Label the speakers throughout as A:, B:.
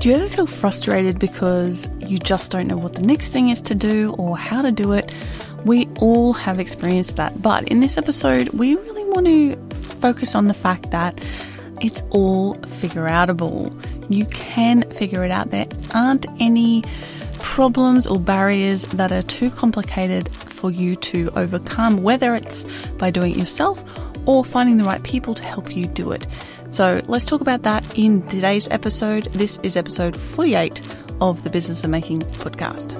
A: Do you ever feel frustrated because you just don't know what the next thing is to do or how to do it? We all have experienced that, but in this episode, we really want to focus on the fact that it's all figure outable. You can figure it out. There aren't any problems or barriers that are too complicated for you to overcome, whether it's by doing it yourself or finding the right people to help you do it. So let's talk about that in today's episode. This is episode 48 of the Business of Making podcast.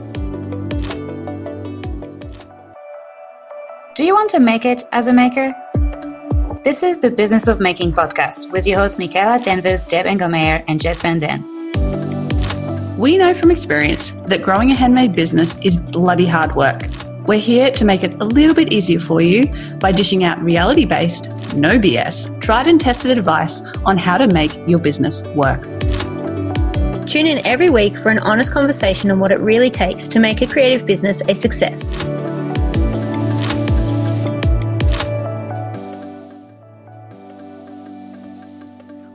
B: Do you want to make it as a maker? This is the Business of Making podcast with your hosts Michaela Danvers, Deb Engelmeyer, and Jess Van Den.
A: We know from experience that growing a handmade business is bloody hard work. We're here to make it a little bit easier for you by dishing out reality based, no BS, tried and tested advice on how to make your business work.
C: Tune in every week for an honest conversation on what it really takes to make a creative business a success.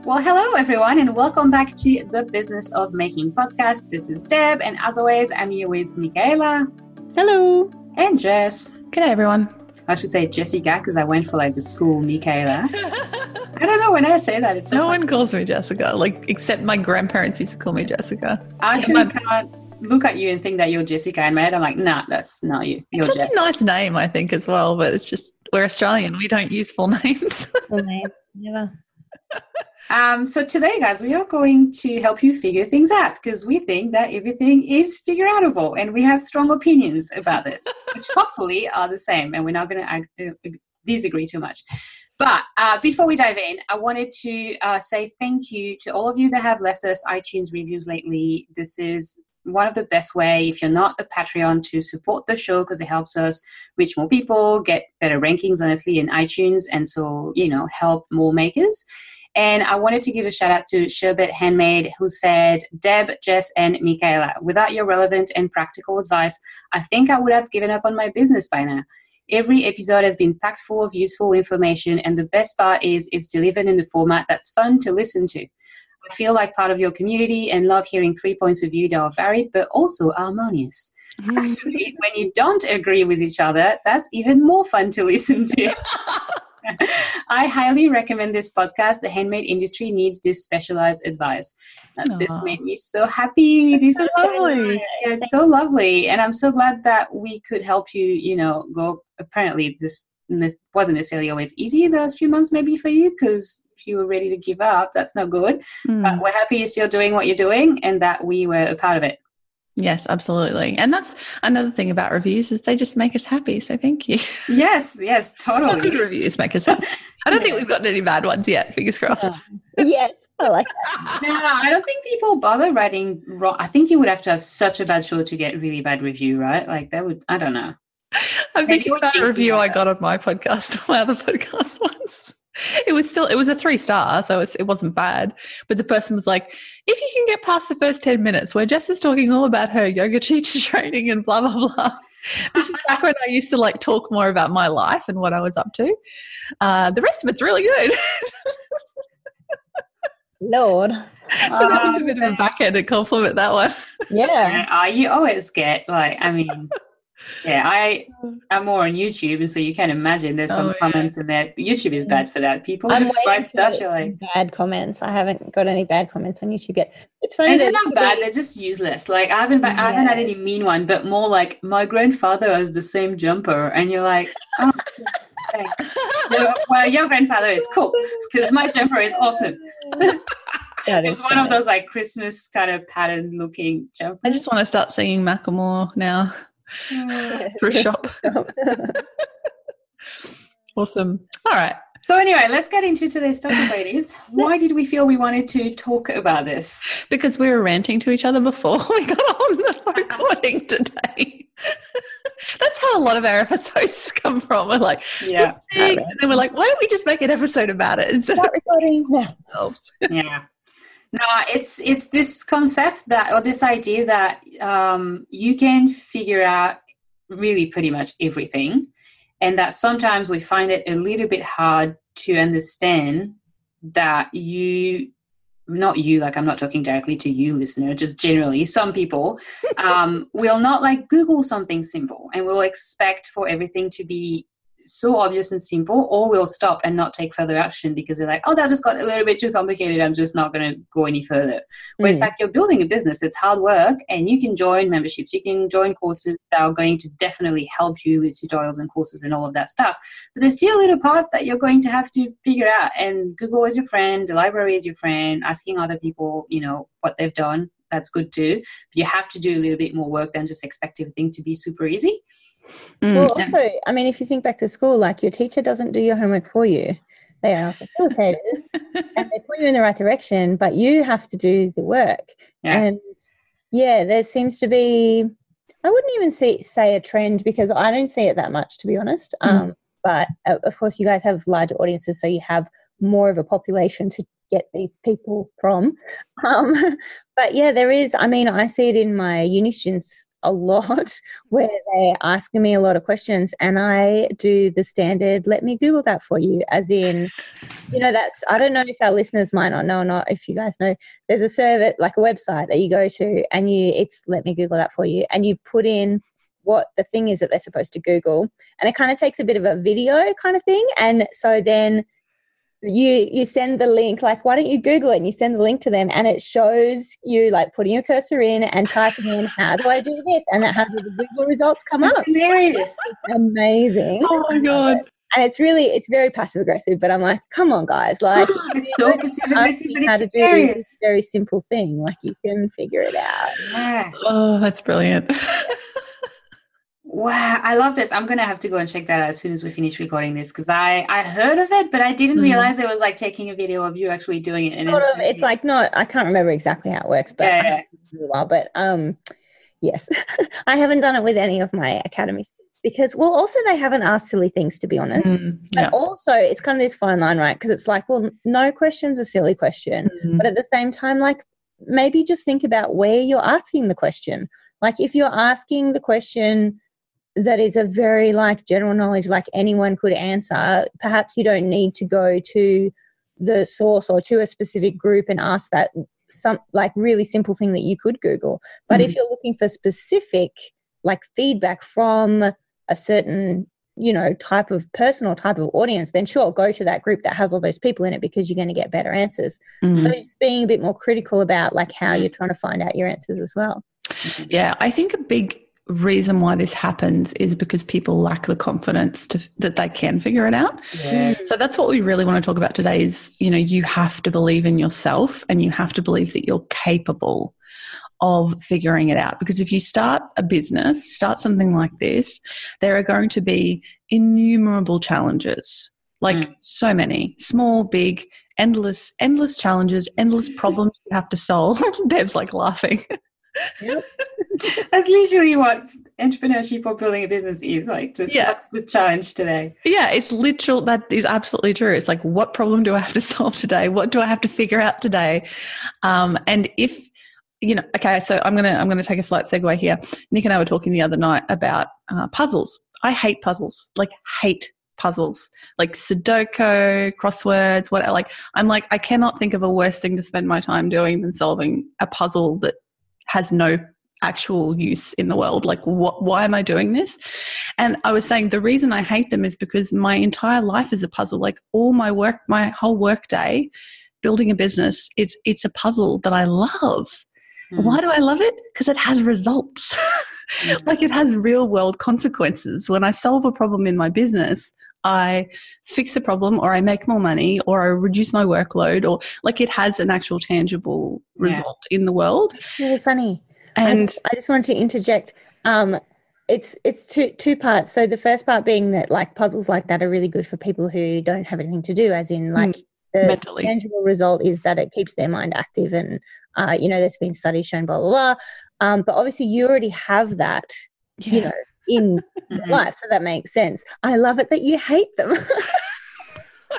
B: Well, hello everyone, and welcome back to the Business of Making podcast. This is Deb, and as always, I'm here with Michaela.
A: Hello.
B: And Jess.
A: G'day, everyone.
B: I should say Jessica because I went for like the full Michaela. I don't know when I say that. It's
A: so no one calls me Jessica, like except my grandparents used to call me Jessica.
B: I actually can't look at you and think that you're Jessica. And my head, I'm like, nah, that's not you. You're
A: it's
B: Jess.
A: a nice name, I think, as well. But it's just we're Australian. We don't use full names.
C: full name, never.
B: Um, so today, guys, we are going to help you figure things out because we think that everything is figure outable, and we have strong opinions about this, which hopefully are the same, and we're not going to uh, disagree too much. But uh, before we dive in, I wanted to uh, say thank you to all of you that have left us iTunes reviews lately. This is one of the best way if you're not a patreon to support the show because it helps us reach more people get better rankings honestly in itunes and so you know help more makers and I wanted to give a shout out to Sherbet Handmade, who said, Deb, Jess, and Michaela, without your relevant and practical advice, I think I would have given up on my business by now. Every episode has been packed full of useful information, and the best part is it's delivered in a format that's fun to listen to. I feel like part of your community and love hearing three points of view that are varied but also harmonious. Mm-hmm. Actually, when you don't agree with each other, that's even more fun to listen to. I highly recommend this podcast. The handmade industry needs this specialized advice. this made me so happy. This
A: is lovely.
B: Yeah, it's so lovely, and I'm so glad that we could help you. You know, go. Apparently, this this wasn't necessarily always easy last few months, maybe for you, because if you were ready to give up, that's not good. Mm. But we're happy you're still doing what you're doing, and that we were a part of it.
A: Yes, absolutely. And that's another thing about reviews is they just make us happy. So thank you.
B: Yes, yes, totally.
A: Well, good reviews make us happy. I don't think we've gotten any bad ones yet. Fingers crossed.
C: yes, I like that.
B: no, I don't think people bother writing wrong. I think you would have to have such a bad show to get really bad review, right? Like that would. I don't know.
A: I'm thinking about a review I got on my podcast, my other podcast once it was still it was a three star so it wasn't bad. But the person was like if you can get past the first 10 minutes where jess is talking all about her yoga teacher training and blah blah blah. This is back when i used to like talk more about my life and what i was up to. Uh, the rest of it's really good.
C: Lord.
A: So that was a bit of a backhanded compliment that one.
C: Yeah,
B: yeah you always get like i mean yeah, I mm. am more on YouTube, and so you can imagine there's some oh, comments yeah. in there. YouTube is bad for that. People write stuff. You're like
C: bad comments. I haven't got any bad comments on YouTube yet. It's funny.
B: And they're not bad. They're just useless. Like I haven't, yeah. I haven't had any mean one, but more like my grandfather has the same jumper, and you're like, oh, well, your grandfather is cool because my jumper is awesome. it's one of those like Christmas kind of pattern looking jumpers.
A: I just want to start singing Macklemore now for a shop. awesome. All right.
B: So anyway, let's get into today's topic, ladies. Why did we feel we wanted to talk about this?
A: Because we were ranting to each other before we got on the recording today. That's how a lot of our episodes come from. We're like,
B: yeah,
A: and then we're like, why don't we just make an episode about it
C: of recording now?
B: yeah. No, it's it's this concept that or this idea that um, you can figure out really pretty much everything, and that sometimes we find it a little bit hard to understand that you not you like i'm not talking directly to you listener just generally some people um, will not like google something simple and will expect for everything to be so obvious and simple, or we'll stop and not take further action because they're like, oh, that just got a little bit too complicated. I'm just not going to go any further. Where mm. it's like you're building a business, it's hard work, and you can join memberships, you can join courses that are going to definitely help you with tutorials and courses and all of that stuff. But there's still a little part that you're going to have to figure out. And Google is your friend, the library is your friend, asking other people, you know, what they've done. That's good too. But you have to do a little bit more work than just expect everything to be super easy.
C: Mm, well, also, I mean, if you think back to school, like your teacher doesn't do your homework for you. They are facilitators and they point you in the right direction, but you have to do the work. Yeah. And yeah, there seems to be, I wouldn't even see, say a trend because I don't see it that much, to be honest. Mm. Um, but uh, of course, you guys have larger audiences, so you have more of a population to get these people from. Um, but yeah, there is, I mean, I see it in my uni students a lot where they're asking me a lot of questions and I do the standard, let me Google that for you, as in, you know, that's, I don't know if our listeners might not know or not, if you guys know, there's a service, like a website that you go to and you, it's let me Google that for you, and you put in what the thing is that they're supposed to Google. And it kind of takes a bit of a video kind of thing. And so then you you send the link like why don't you google it and you send the link to them and it shows you like putting your cursor in and typing in how do i do this? and that has the google results come
B: That's
C: up.
B: hilarious.
C: It's amazing.
A: Oh my god.
C: And it's really it's very passive aggressive but i'm like come on guys like oh,
B: it's so passive aggressive but how to do this
C: very simple thing like you can figure it out.
A: Yeah. oh that's brilliant
B: Wow, I love this. I'm gonna have to go and check that out as soon as we finish recording this because I I heard of it, but I didn't mm-hmm. realize it was like taking a video of you actually doing it.
C: And sort of, it's like not. I can't remember exactly how it works, but yeah, yeah. While, but um, yes, I haven't done it with any of my academy because well, also they haven't asked silly things to be honest, mm, yeah. but also it's kind of this fine line, right? Because it's like, well, no question's a silly question, mm-hmm. but at the same time, like maybe just think about where you're asking the question. Like if you're asking the question that is a very like general knowledge like anyone could answer. Perhaps you don't need to go to the source or to a specific group and ask that some like really simple thing that you could google. But mm-hmm. if you're looking for specific like feedback from a certain you know type of person or type of audience then sure go to that group that has all those people in it because you're going to get better answers. Mm-hmm. so just being a bit more critical about like how you're trying to find out your answers as well.
A: Yeah i think a big reason why this happens is because people lack the confidence to, that they can figure it out. Yes. So that's what we really want to talk about today is, you know, you have to believe in yourself and you have to believe that you're capable of figuring it out because if you start a business, start something like this, there are going to be innumerable challenges. Like mm. so many, small, big, endless, endless challenges, endless problems you have to solve. Deb's like laughing.
B: Yep. That's literally what entrepreneurship or building a business is like. Just yeah. what's the challenge today?
A: Yeah, it's literal. That is absolutely true. It's like, what problem do I have to solve today? What do I have to figure out today? Um, and if you know, okay, so I'm gonna I'm gonna take a slight segue here. Nick and I were talking the other night about uh, puzzles. I hate puzzles. Like hate puzzles like sudoku crosswords what like i'm like i cannot think of a worse thing to spend my time doing than solving a puzzle that has no actual use in the world. Like what why am i doing this? And i was saying the reason i hate them is because my entire life is a puzzle. Like all my work my whole work day building a business it's it's a puzzle that i love. Mm. why do i love it? Because it has results. Mm. like it has real world consequences. When i solve a problem in my business I fix a problem or I make more money or I reduce my workload or like it has an actual tangible result yeah. in the world.
C: It's really funny. And I just, I just wanted to interject. Um, it's it's two two parts. So the first part being that like puzzles like that are really good for people who don't have anything to do, as in like mm, the mentally. tangible result is that it keeps their mind active and uh, you know there's been studies showing blah blah blah. Um, but obviously you already have that, yeah. you know, in mm-hmm. life, so that makes sense. I love it that you hate them.
A: uh,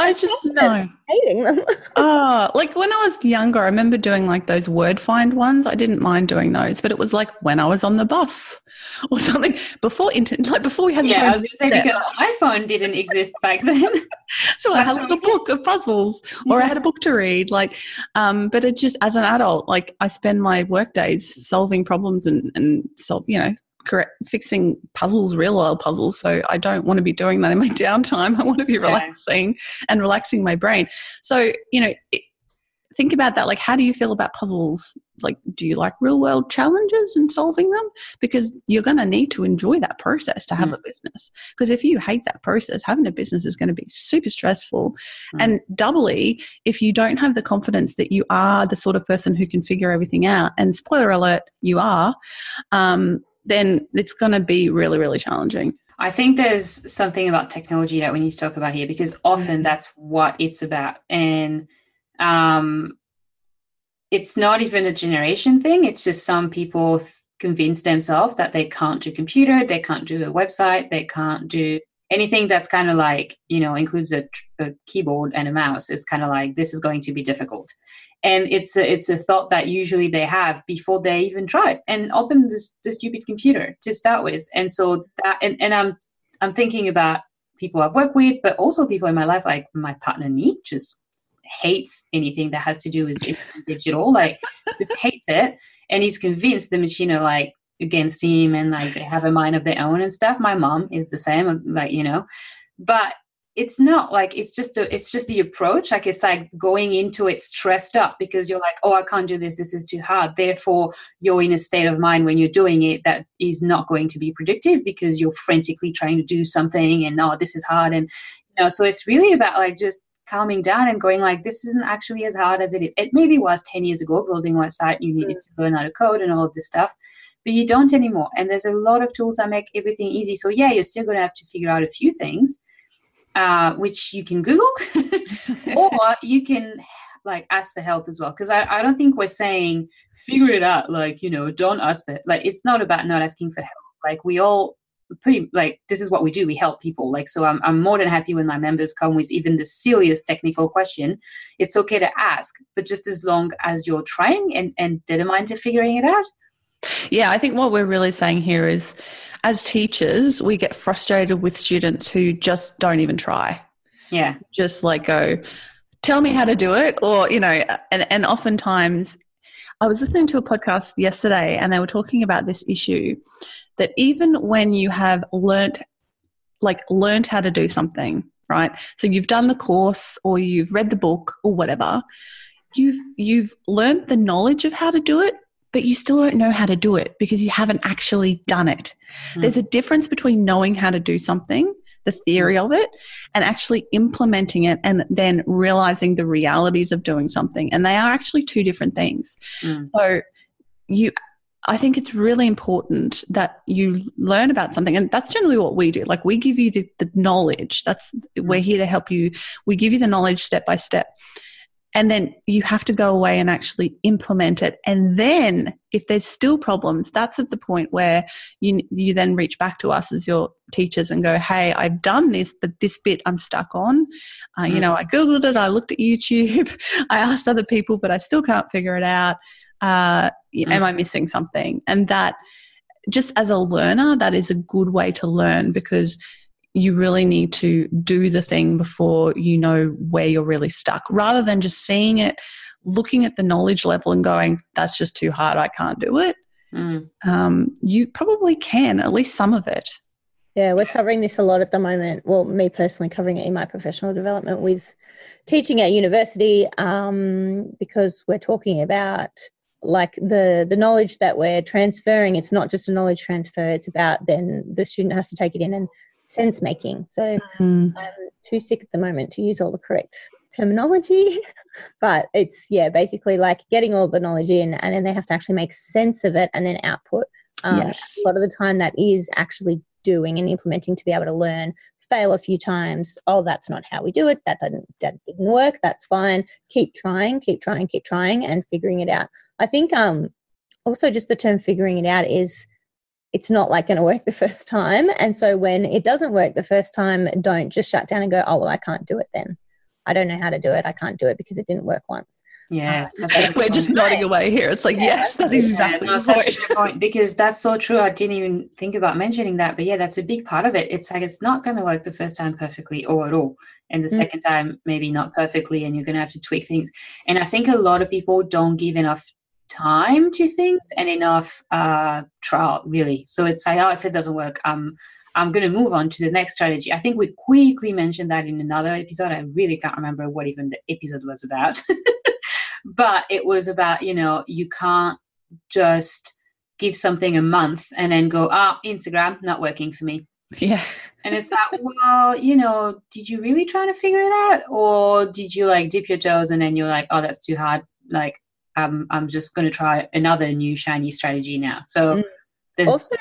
A: I just know.
C: Hating them.
A: oh, like when I was younger, I remember doing like those word find ones. I didn't mind doing those, but it was like when I was on the bus or something before internet, like before we had.
B: Yeah, I was going to say because iPhone didn't exist back then.
A: so I had a little book of puzzles, or I had a book to read. Like, um, but it just as an adult, like I spend my work days solving problems and and solve, you know, correct fixing puzzles real world puzzles. So i don't want to be doing that in my downtime. I want to be relaxing yeah. and relaxing my brain. So you know it, think about that. Like how do you feel about puzzles? Like do you like real world challenges and solving them? Because you're going to need to enjoy that process to have mm. a business. Because if you hate that process having a business is going to be super stressful. Mm. and doubly if you don't have the confidence that you are the sort of person who can figure everything out and spoiler alert you are um, then it's going to be really, really challenging.
B: I think there's something about technology that we need to talk about here because often mm-hmm. that's what it's about. And um, it's not even a generation thing, it's just some people convince themselves that they can't do computer, they can't do a website, they can't do anything that's kind of like, you know, includes a, a keyboard and a mouse It's kind of like, this is going to be difficult and it's a, it's a thought that usually they have before they even try and open this, the stupid computer to start with. And so that and, and i'm i'm thinking about people i've worked with but also people in my life like my partner Neat just hates anything that has to do with digital like just hates it. And he's convinced the machine are like against him and like they have a mind of their own and stuff. My mom is the same like you know but it's not like it's just a, it's just the approach. Like it's like going into it stressed up because you're like oh i can't do this. This is too hard. Therefore you're in a state of mind when you're doing it that is not going to be productive because you're frantically trying to do something and oh this is hard. And you know so it's really about like just calming down and going like this isn't actually as hard as it is. It maybe was 10 years ago building a website you needed mm. to learn how to code and all of this stuff but you don't anymore. And there's a lot of tools that make everything easy. So yeah you're still going to have to figure out a few things uh, which you can Google, or you can like ask for help as well. Because I, I don't think we're saying figure it out, like, you know, don't ask for. Like, it's not about not asking for help. Like, we all pretty like this is what we do we help people like so I'm, I'm more than happy when my members come with even the silliest technical question it's okay to ask but just as long as you're trying and and determined to figuring it out
A: yeah i think what we're really saying here is as teachers, we get frustrated with students who just don't even try.
B: Yeah.
A: Just like go, tell me how to do it. Or, you know, and, and oftentimes I was listening to a podcast yesterday and they were talking about this issue that even when you have learnt, like learned how to do something, right? So you've done the course or you've read the book or whatever, you've you've learned the knowledge of how to do it, but you still don't know how to do it because you haven't actually done it. Mm. There's a difference between knowing how to do something, the theory of it, and actually implementing it and then realizing the realities of doing something. And they are actually two different things. Mm. So you I think it's really important that you learn about something. And that's generally what we do. Like we give you the, the knowledge. That's we're here to help you. We give you the knowledge step by step and then you have to go away and actually implement it and then if there's still problems that's at the point where you you then reach back to us as your teachers and go hey i've done this but this bit i'm stuck on uh, mm. you know i googled it i looked at youtube i asked other people but i still can't figure it out uh, mm. am i missing something and that just as a learner that is a good way to learn because you really need to do the thing before you know where you're really stuck rather than just seeing it looking at the knowledge level and going that's just too hard i can't do it. Mm. um, you probably can at least some of it.
C: Yeah we're covering this a lot at the moment. Well me personally covering it in my professional development with teaching at university um, because we're talking about like the the knowledge that we're transferring. It's not just a knowledge transfer it's about then the student has to take it in and sense making. So mm. I'm too sick at the moment to use all the correct terminology, but it's yeah, basically like getting all the knowledge in, and then they have to actually make sense of it and then output. Um, yes. A lot of the time, that is actually doing and implementing to be able to learn. Fail a few times. Oh, that's not how we do it. That didn't that didn't work. That's fine. Keep trying. Keep trying. Keep trying, and figuring it out. I think um also just the term figuring it out is it's not like going to work the first time. And so when it doesn't work the first time, don't just shut down and go, oh, well, I can't do it then. I don't know how to do it. I can't do it because it didn't work once.
B: Yeah,
A: uh, we're just nodding away here. It's like, yeah, yes, that is exactly yeah, no,
B: such a point because that's so true. I didn't even think about mentioning that, but yeah, that's a big part of it. It's like it's not going to work the first time perfectly or at all, and the mm. second time maybe not perfectly, and you're going to have to tweak things. And I think a lot of people don't give enough time to things and enough uh, trial, really. So it's like, oh, if it doesn't work, um, I'm going to move on to the next strategy. I think we quickly mentioned that in another episode. I really can't remember what even the episode was about. but it was about, you know, you can't just give something a month and then go, ah, oh, Instagram, not working for me.
A: Yeah.
B: and it's like, well, you know, did you really try to figure it out? Or did you like dip your toes and then you're like, oh, that's too hard. Like, um, I'm just going to try another new shiny strategy now. So,
C: mm. also,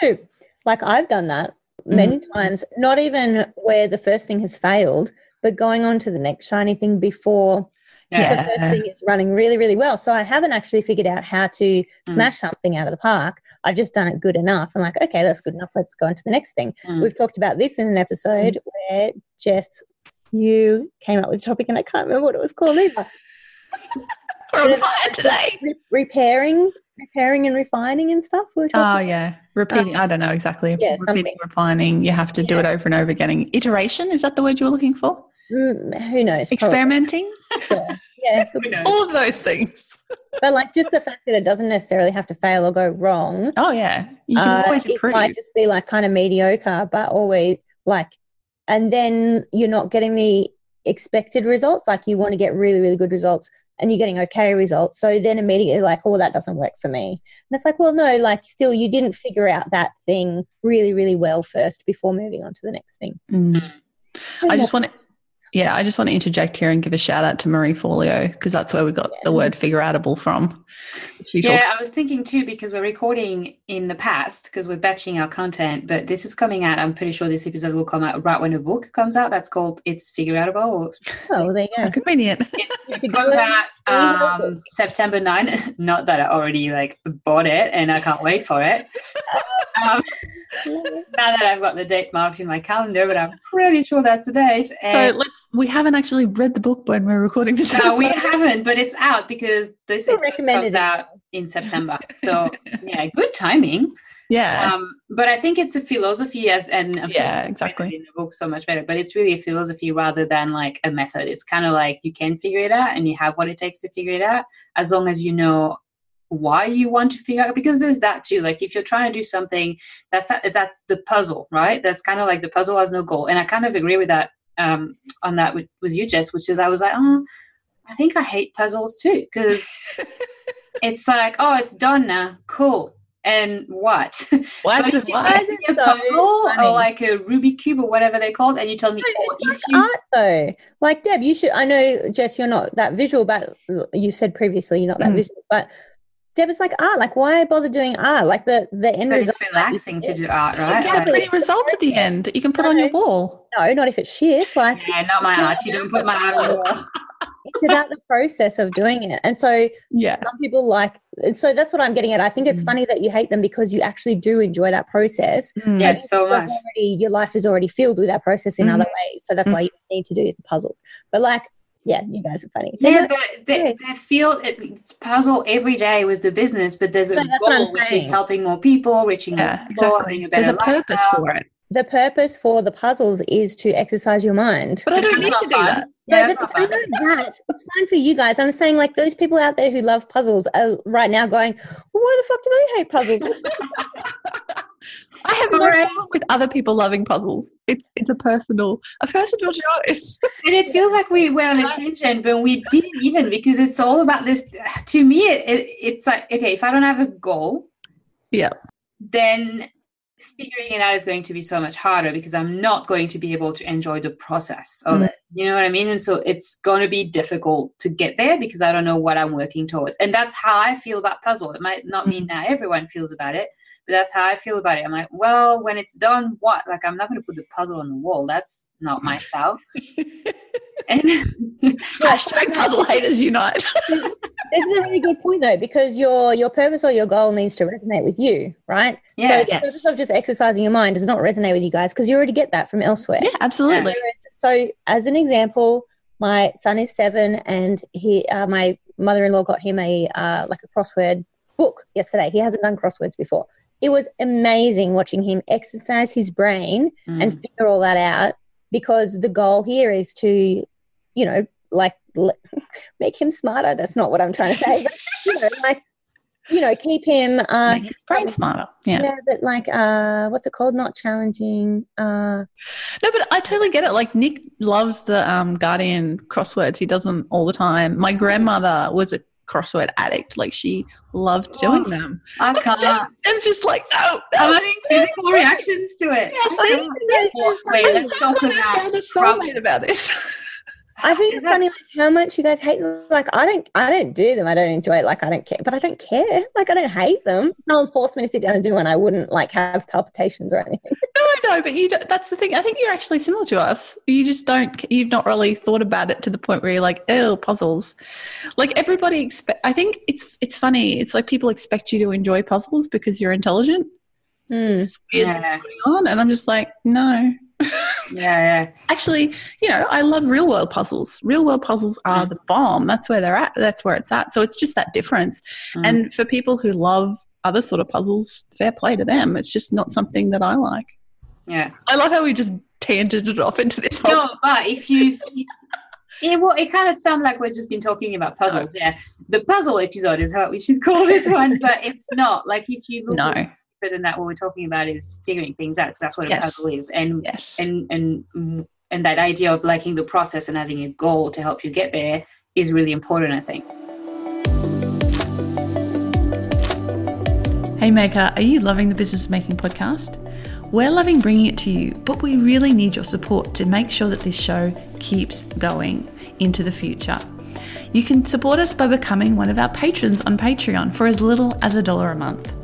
C: like I've done that many mm. times, not even where the first thing has failed, but going on to the next shiny thing before yeah. the first thing is running really, really well. So I haven't actually figured out how to mm. smash something out of the park. I've just done it good enough. I'm like, okay, that's good enough. Let's go on to the next thing. Mm. We've talked about this in an episode mm. where Jess, you came up with a topic and I can't remember what it was called either.
A: We're on fire today.
C: Re- repairing, repairing and refining and stuff.
A: We oh yeah, repeating. Um, I don't know exactly. Yeah, repeating, something. refining. You have to do it over and over again. Iteration is that the word you were looking for?
C: Mm, who knows?
A: Experimenting.
C: yeah,
A: all of those things.
C: but like just the fact that it doesn't necessarily have to fail or go wrong.
A: Oh yeah, you can uh, always improve.
C: It might just be like kind of mediocre, but always like, and then you're not getting the expected results. Like you want to get really, really good results, and you're getting okay results. So then immediately like, oh, that doesn't work for me. And it's like, well, no, like still you didn't figure out that thing really, really well first before moving on to the next thing.
A: Mm. I just want to yeah, I just want to interject here and give a shout out to Marie Forleo because that's where we got the word figure outable from.
B: She yeah, talks- I was thinking too because we're recording in the past because we're batching our content, but this is coming out. I'm pretty sure this episode will come out right when a book comes out. That's called It's Figure Outable.
C: Oh, there you go.
A: Convenient.
B: It, it comes out um, September 9. Not that I already like bought it and I can't wait for it. um, now that I've got the date marked in my calendar, but I'm pretty sure that's the date.
A: And so let's. We haven't actually read the book when we're recording this.
B: No, we haven't, but it's out because this comes out in September. So yeah, good timing.
A: Yeah.
B: Um, but I think it's a philosophy as and
A: yeah, exactly
B: in the book so much better. But it's really a philosophy rather than like a method. It's kind of like you can figure it out and you have what it takes to figure it out as long as you know why you want to figure out because there's that too like if you're trying to do something that's that's the puzzle right that's kind of like the puzzle has no goal and i kind of agree with that um on that with, with you jess which is i was like oh i think i hate puzzles too because it's like oh it's done now cool and what?
A: Why is
B: it a so puzzle funny. or like a Rubik cube or whatever they called, and you tell me,
C: no, oh, it's like you... art though. Like Deb, you should. I know, Jess, you're not that visual, but you said previously you're not that mm. visual, but Deb was like, ah, like why bother doing art? Like the the end
B: but result. It's relaxing to do art, right?
A: Yeah, pretty result at the end that you can put no, on your wall.
C: No, not if it's shit. Like
B: yeah, not my art. You don't put my art on the wall.
C: it's about the process of doing it. And so
A: yeah,
C: some people like so that's what I'm getting at. I think it's mm. funny that you hate them because you actually do enjoy that process.
B: Mm. Yes, so much.
C: Already, your life is already filled with that process in mm. other ways. So that's mm. why you need to do the puzzles. But like yeah, you guys are funny.
B: Yeah, but they, they feel it's puzzle every day with the business, but there's a so goal which is helping more people, reaching yeah, more people, exactly. having a better
A: There's a lifestyle. purpose for it.
C: The purpose for the puzzles is to exercise your mind.
A: But I don't need to do that.
C: Yeah, no, but I know that. It's fine for you guys. I'm saying like those people out there who love puzzles are right now going, well, why the fuck do they hate puzzles?
A: I have no problem with other people loving puzzles. It's it's a personal a personal choice.
B: and it feels like we went on a tangent, but we didn't even because it's all about this. To me, it, it, it's like okay, if I don't have a goal,
A: yeah,
B: then figuring it out is going to be so much harder because I'm not going to be able to enjoy the process of mm. it. You know what I mean? And so it's going to be difficult to get there because I don't know what I'm working towards. And that's how I feel about puzzle. It might not mean now everyone feels about it, but that's how I feel about it. I'm like, well, when it's done, what? Like, I'm not going to put the puzzle on the wall. That's not my style.
A: and hashtag puzzle haters unite.
C: this is a really good point though, because your your purpose or your goal needs to resonate with you, right?
B: Yeah.
C: So the purpose of just exercising your mind does not resonate with you guys because you already get that from elsewhere.
A: Yeah, absolutely.
C: So, as an example, my son is seven, and he, uh, my mother-in-law got him a uh, like a crossword book yesterday. He hasn't done crosswords before. It was amazing watching him exercise his brain mm. and figure all that out because the goal here is to, you know, like make him smarter. That's not what I'm trying to say, but you know, like you know, keep him uh,
A: make his brain smarter. Yeah.
C: yeah, but like, uh, what's it called? Not challenging. Uh,
A: no, but I totally get it. Like Nick loves the um, Guardian crosswords. He does them all the time. My grandmother was a crossword addict. Like she loved doing oh, them.
B: I can't.
A: I'm just like, no, no.
B: I'm having physical reactions to it.
A: Yeah, see? Wait, let's talk
B: about,
A: about this.
C: I think it's funny like how much you guys hate them. Like I don't I don't do them. I don't enjoy it. Like I don't care. But I don't care. Like I don't hate them. No one forced me to sit down and do one. I wouldn't like have palpitations or anything.
A: No, no, but you that's the thing. I think you're actually similar to us. You just don't you've not really thought about it to the point where you're like, oh, puzzles. Like everybody expect I think it's it's funny. It's like people expect you to enjoy puzzles because you're intelligent.
C: Mm.
A: It's weird yeah. going on. And I'm just like, no.
B: Yeah, yeah.
A: Actually, you know, I love real world puzzles. Real world puzzles are mm. the bomb. That's where they're at. That's where it's at. So it's just that difference. Mm. And for people who love other sort of puzzles, fair play to them. It's just not something that I like.
B: Yeah.
A: I love how we just tangented off into this.
B: No, but if you. it, well, it kind of sounds like we've just been talking about puzzles. Yeah, the puzzle episode is how we should call this one, but it's not. Like if you look
A: no
B: deeper than that, what we're talking about is figuring things out because that's what a yes. puzzle is. And
A: yes.
B: and and mm, and that idea of liking the process and having a goal to help you get there is really important, I think.
A: Hey maker, are you loving the Business Making podcast? We're loving bringing it to you, but we really need your support to make sure that this show keeps going into the future. You can support us by becoming one of our patrons on Patreon for as little as a dollar a month.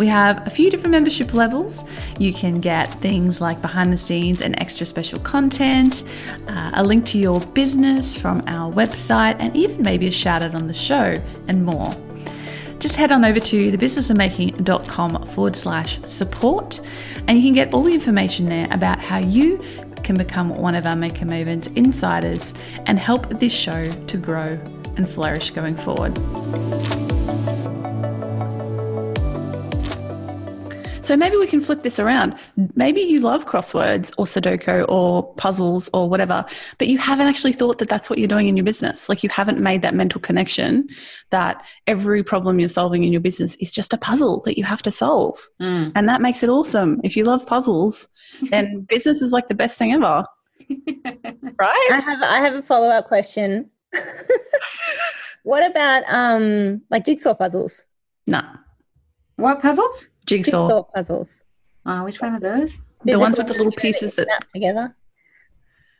A: We have a few different membership levels. You can get things like behind the scenes and extra special content, uh, a link to your business from our website, and even maybe a shout out on the show and more. Just head on over to thebusinessofmaking.com forward slash support, and you can get all the information there about how you can become one of our Maker Mavens insiders and help this show to grow and flourish going forward. So maybe we can flip this around. Maybe you love crosswords or Sudoku or puzzles or whatever, but you haven't actually thought that that's what you're doing in your business. Like you haven't made that mental connection that every problem you're solving in your business is just a puzzle that you have to solve.
B: Mm.
A: And that makes it awesome. If you love puzzles, then business is like the best thing ever. right?
C: I have I have a follow-up question. what about um like jigsaw puzzles?
A: No.
B: What puzzles?
A: Jigsaw.
C: Jigsaw puzzles.
B: Oh, which one are those?
A: The ones with the little pieces that
C: snap together.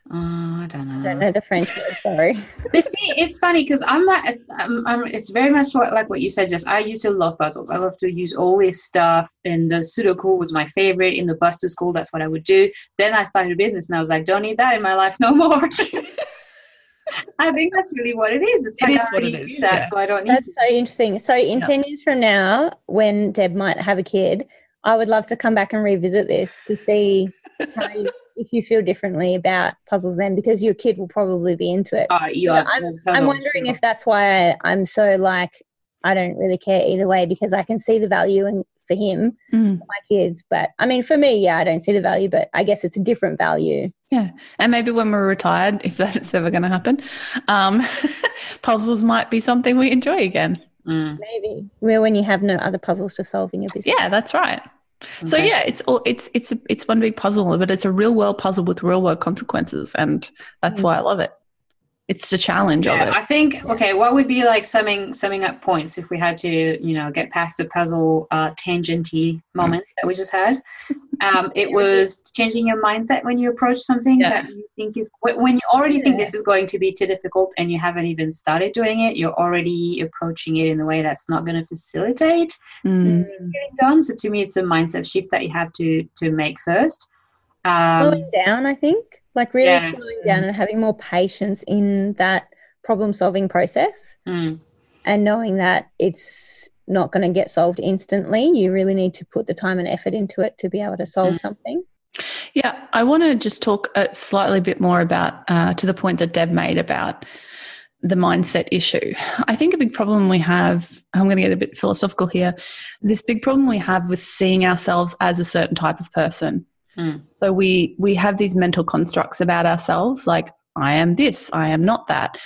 B: Oh, I don't know.
C: I don't know the French word. Sorry.
B: but see, it's funny because I'm like, I'm, I'm, it's very much like what you said. Just I used to love puzzles. I love to use all this stuff, and the Sudoku was my favorite. In the Buster School, that's what I would do. Then I started a business, and I was like, don't need that in my life no more. I think that's really what it is. It's
A: it
B: like
A: is I what it is.
B: That, yeah. so I don't.
C: that's
B: to.
C: so interesting. So in yeah. ten years from now, when Deb might have a kid, I would love to come back and revisit this to see you, if you feel differently about puzzles then, because your kid will probably be into it.
B: Oh, yeah.
C: I'm, I'm wondering if that's why I'm so like I don't really care either way because I can see the value in for him,
A: mm.
C: for my kids. But I mean, for me, yeah, I don't see the value, but I guess it's a different value.
A: Yeah. And maybe when we're retired, if that's ever going to happen, um, puzzles might be something we enjoy again.
B: Mm.
C: Maybe. Well, when you have no other puzzles to solve in your business.
A: Yeah, that's right. Okay. So yeah, it's all it's it's it's one big puzzle, but it's a real world puzzle with real world consequences, and that's mm. why I love it it's the challenge yeah, of it.
B: I think okay, what would be like summing summing up points if we had to, you know, get past the puzzle uh, tangenty moments that we just had? Um, it was changing your mindset when you approach something yeah. that you think is when you already yeah. think this is going to be too difficult and you haven't even started doing it. You're already approaching it in a way that's not going to facilitate
A: mm.
B: getting done. So to me, it's a mindset shift that you have to to make first. Um,
C: Slowing down, I think like really yeah. slowing down and having more patience in that problem solving process
B: mm.
C: and knowing that it's not going to get solved instantly you really need to put the time and effort into it to be able to solve mm. something
A: Yeah, I want to just talk a slightly bit more about uh, to the point that Deb made about the mindset issue. I think a big problem we have, I'm going to get a bit philosophical here, this big problem we have with seeing ourselves as a certain type of person. Mm. So we we have these mental constructs about ourselves like I am this, I am not that.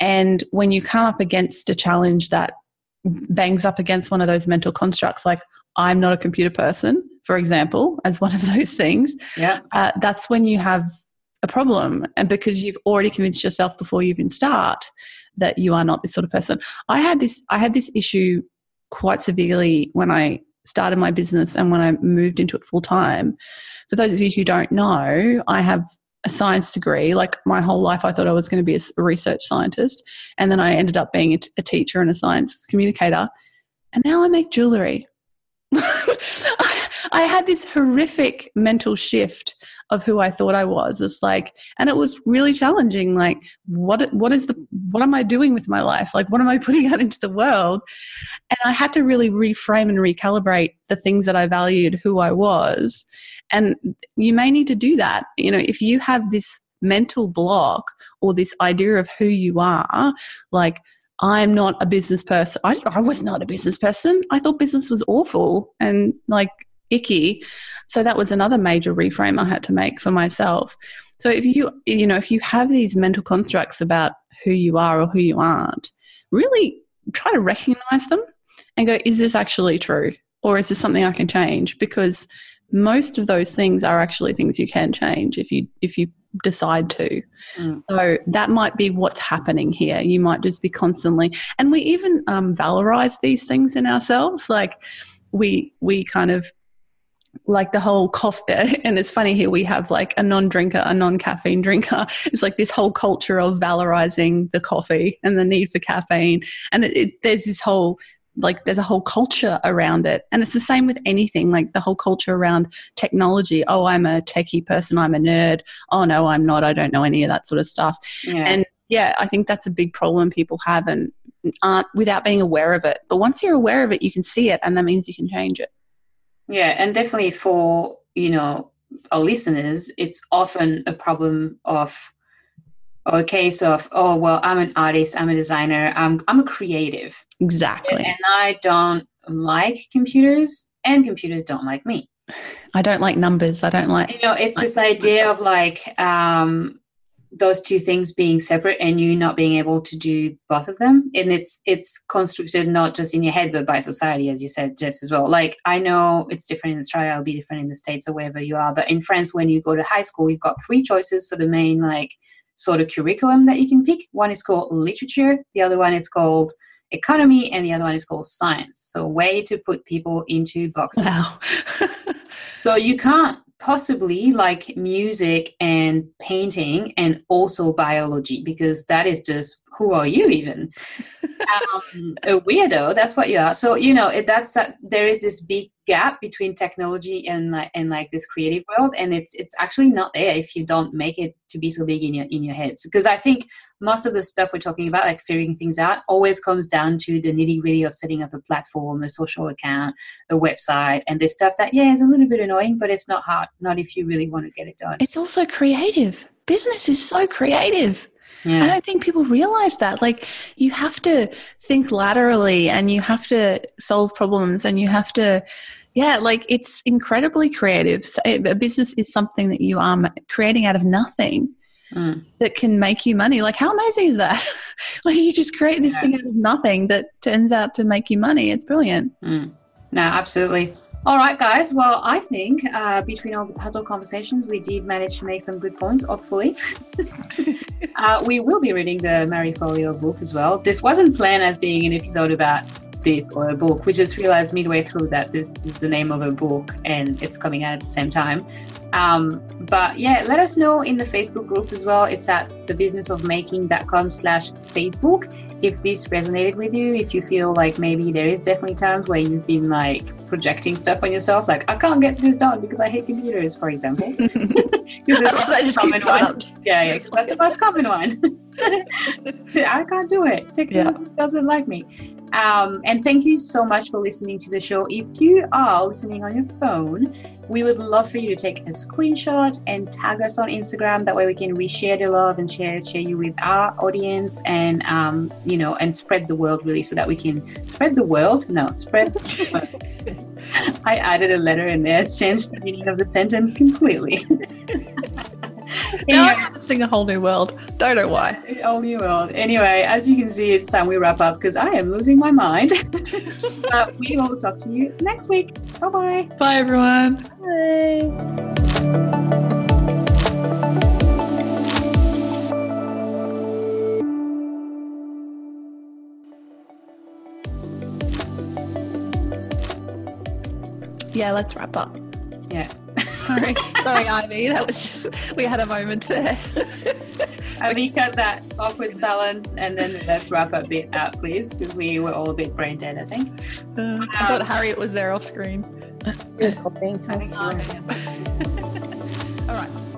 A: And when you come up against a challenge that bangs up against one of those mental constructs like I'm not a computer person, for example, as one of those things,
B: yeah.
A: Uh, that's when you have a problem. And because you've already convinced yourself before you even start that you are not this sort of person. I had this I had this issue quite severely when I started my business and when I moved into it full time. For those of you who don't know, I have a science degree. Like my whole life, I thought I was going to be a research scientist. And then I ended up being a teacher and a science communicator. And now I make jewelry. I had this horrific mental shift of who I thought I was. It's like, and it was really challenging. Like, what what is the what am I doing with my life? Like, what am I putting out into the world? And I had to really reframe and recalibrate the things that I valued, who I was. And you may need to do that. You know, if you have this mental block or this idea of who you are, like I'm not a business person. I, I was not a business person. I thought business was awful and like icky. So that was another major reframe I had to make for myself. So if you you know if you have these mental constructs about who you are or who you aren't, really try to recognize them and go, is this actually true? Or is this something I can change? Because most of those things are actually things you can change if you if you decide to mm. so that might be what's happening here you might just be constantly and we even um, valorize these things in ourselves like we we kind of like the whole coffee and it's funny here we have like a non-drinker a non-caffeine drinker. It's like this whole culture of valorizing the coffee and the need for caffeine. And it, it, there's this whole like there's a whole culture around it. And it's the same with anything like the whole culture around technology. Oh i'm a techie person i'm a nerd. Oh no i'm not i don't know any of that sort of stuff. Yeah. and yeah i think that's a big problem people have and aren't without being aware of it. But once you're aware of it you can see it and that means you can change it
B: yeah and definitely for you know our listeners it's often a problem of or a case of oh well i'm an artist i'm a designer i'm, I'm a creative.
A: Exactly.
B: And, and i don't like computers and computers don't like me.
A: I don't like numbers i don't like
B: you know it's this idea of like um those two things being separate and you not being able to do both of them. And it's it's constructed not just in your head but by society as you said just as well. Like i know it's different in australia it'll be different in the states or wherever you are but in france when you go to high school you've got three choices for the main like sort of curriculum that you can pick. One is called literature the other one is called economy and the other one is called science. So way to put people into boxes.
A: Wow.
B: So you can't possibly like music and painting and also biology because that is just who are you even? Um, a weirdo that's what you are. So you know it, that's that there is this big gap between technology and like and like this creative world and it's it's actually not there if you don't make it to be so big in your in your heads. Because i think most of the stuff we're talking about like figuring things out always comes down to the nitty gritty of setting up a platform a social account a website and this stuff that yeah is a little bit annoying but it's not hard not if you really want to get it done.
A: It's also creative. Business is so creative yeah. I don't think people realize that. Like, you have to think laterally and you have to solve problems and you have to, yeah, like it's incredibly creative. So a business is something that you are creating out of nothing. Mm. That can make you money. Like, how amazing is that? like, you just create this yeah. thing out of nothing that turns out to make you money. It's brilliant.
B: Mm. No, absolutely. All right, guys. Well, I think uh, between all the puzzle conversations, we did manage to make some good points, hopefully. uh, we will be reading the Marie Forleo book as well. This wasn't planned as being an episode about this or a book. We just realized midway through that this is the name of a book and it's coming out at the same time. Um, but yeah, let us know in the Facebook group as well. It's at thebusinessofmaking.com slash Facebook if this resonated with you, if you feel like maybe there is definitely times where you've been like projecting stuff on yourself, like I can't get this done because I hate computers, for example.
A: that just common one.
B: Yeah, yeah, that's the most common one. I can't do it. Technology yeah. doesn't like me. Um, and thank you so much for listening to the show. If you are listening on your phone, we would love for you to take a screenshot and tag us on Instagram. That way we can reshare the love and share share you with our audience and um, you know and spread the world really so that we can spread the world. No, spread. I added a letter in there, changed the meaning of the sentence completely.
A: now I'm to sing a whole new world. Don't know why.
B: A whole new world. Anyway, as you can see, it's time we wrap up because I am losing my mind. but we will talk to you next week. Bye bye.
A: Bye, everyone.
C: Bye.
A: Yeah, let's wrap up.
B: Yeah.
A: Sorry, sorry, Ivy. That was just we had a moment there.
B: Ivy, cut that awkward silence and then let's wrap up bit out, please, because we were all a bit brain dead. I think.
A: Uh, I thought um, Harriet was there off screen.
C: He was coughing.
A: all right.